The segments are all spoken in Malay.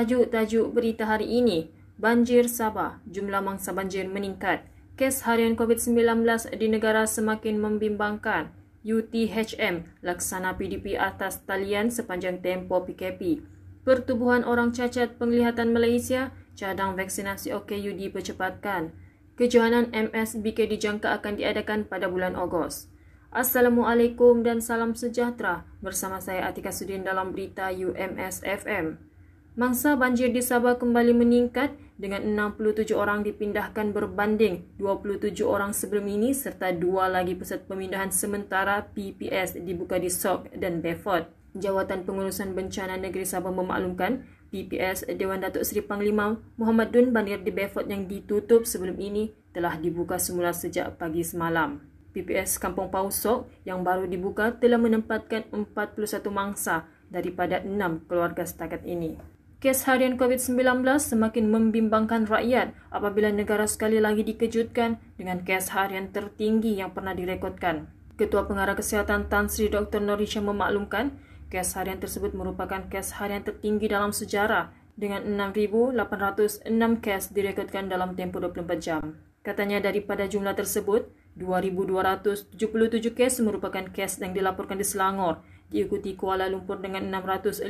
Tajuk-tajuk berita hari ini, banjir Sabah, jumlah mangsa banjir meningkat. Kes harian COVID-19 di negara semakin membimbangkan. UTHM laksana PDP atas talian sepanjang tempoh PKP. Pertubuhan orang cacat penglihatan Malaysia, cadang vaksinasi OKU dipercepatkan. Kejohanan MSBK dijangka akan diadakan pada bulan Ogos. Assalamualaikum dan salam sejahtera. Bersama saya Atika Sudin dalam berita UMS FM. Mangsa banjir di Sabah kembali meningkat dengan 67 orang dipindahkan berbanding 27 orang sebelum ini serta dua lagi pusat pemindahan sementara PPS dibuka di Sok dan Beaufort. Jawatan Pengurusan Bencana Negeri Sabah memaklumkan PPS Dewan Datuk Seri Panglima Muhammad Dun Banir di Beaufort yang ditutup sebelum ini telah dibuka semula sejak pagi semalam. PPS Kampung Pausok yang baru dibuka telah menempatkan 41 mangsa daripada 6 keluarga setakat ini. Kes harian COVID-19 semakin membimbangkan rakyat apabila negara sekali lagi dikejutkan dengan kes harian tertinggi yang pernah direkodkan. Ketua Pengarah Kesihatan Tan Sri Dr. Norisha memaklumkan kes harian tersebut merupakan kes harian tertinggi dalam sejarah dengan 6,806 kes direkodkan dalam tempoh 24 jam. Katanya daripada jumlah tersebut, 2,277 kes merupakan kes yang dilaporkan di Selangor, diikuti Kuala Lumpur dengan 655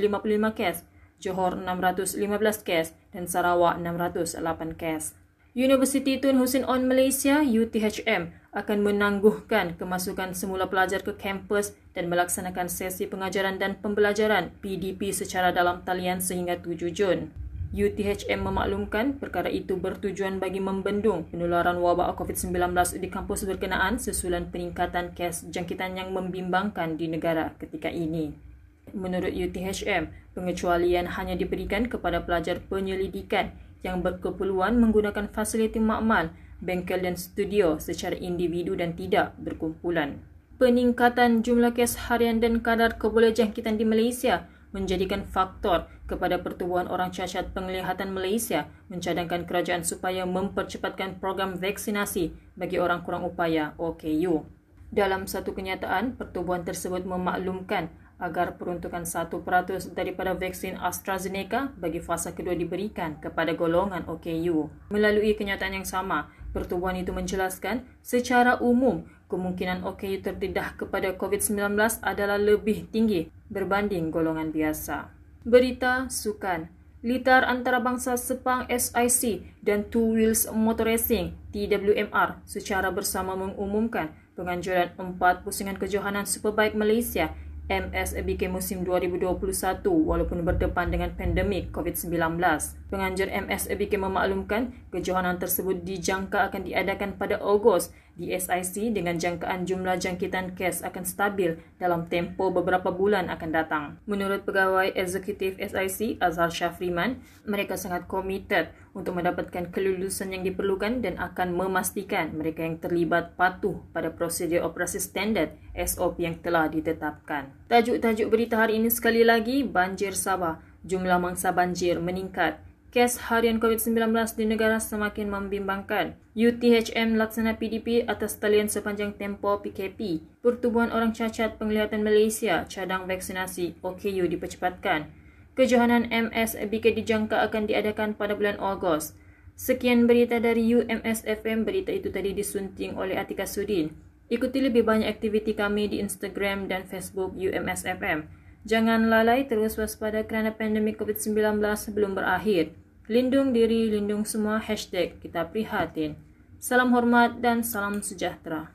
kes, Johor 615 kes dan Sarawak 608 kes. Universiti Tun Hussein On Malaysia UTHM akan menangguhkan kemasukan semula pelajar ke kampus dan melaksanakan sesi pengajaran dan pembelajaran PDP secara dalam talian sehingga 7 Jun. UTHM memaklumkan perkara itu bertujuan bagi membendung penularan wabak COVID-19 di kampus berkenaan sesulan peningkatan kes jangkitan yang membimbangkan di negara ketika ini. Menurut UTHM, pengecualian hanya diberikan kepada pelajar penyelidikan yang berkeperluan menggunakan fasiliti makmal, bengkel dan studio secara individu dan tidak berkumpulan. Peningkatan jumlah kes harian dan kadar kebolehjangkitan di Malaysia menjadikan faktor kepada pertubuhan orang cacat penglihatan Malaysia mencadangkan kerajaan supaya mempercepatkan program vaksinasi bagi orang kurang upaya OKU. Dalam satu kenyataan, pertubuhan tersebut memaklumkan agar peruntukan 1% daripada vaksin AstraZeneca bagi fasa kedua diberikan kepada golongan OKU. Melalui kenyataan yang sama, pertubuhan itu menjelaskan secara umum kemungkinan OKU terdedah kepada COVID-19 adalah lebih tinggi berbanding golongan biasa. Berita Sukan Litar Antarabangsa Sepang SIC dan Two Wheels Motor Racing TWMR secara bersama mengumumkan penganjuran empat pusingan kejohanan Superbike Malaysia MSABK musim 2021 walaupun berdepan dengan pandemik COVID-19. Penganjur MSABK memaklumkan kejohanan tersebut dijangka akan diadakan pada Ogos di SIC dengan jangkaan jumlah jangkitan kes akan stabil dalam tempoh beberapa bulan akan datang. Menurut pegawai eksekutif SIC Azhar Syafriman, mereka sangat komited untuk mendapatkan kelulusan yang diperlukan dan akan memastikan mereka yang terlibat patuh pada prosedur operasi standard SOP yang telah ditetapkan. Tajuk-tajuk berita hari ini sekali lagi, banjir Sabah. Jumlah mangsa banjir meningkat kes harian COVID-19 di negara semakin membimbangkan. UTHM laksana PDP atas talian sepanjang tempoh PKP. Pertubuhan Orang Cacat Penglihatan Malaysia cadang vaksinasi OKU dipercepatkan. Kejohanan MSBK dijangka akan diadakan pada bulan Ogos. Sekian berita dari UMS FM. Berita itu tadi disunting oleh Atika Sudin. Ikuti lebih banyak aktiviti kami di Instagram dan Facebook UMS FM. Jangan lalai terus waspada kerana pandemik COVID-19 belum berakhir. Lindung diri, lindung semua. Hashtag kita prihatin. Salam hormat dan salam sejahtera.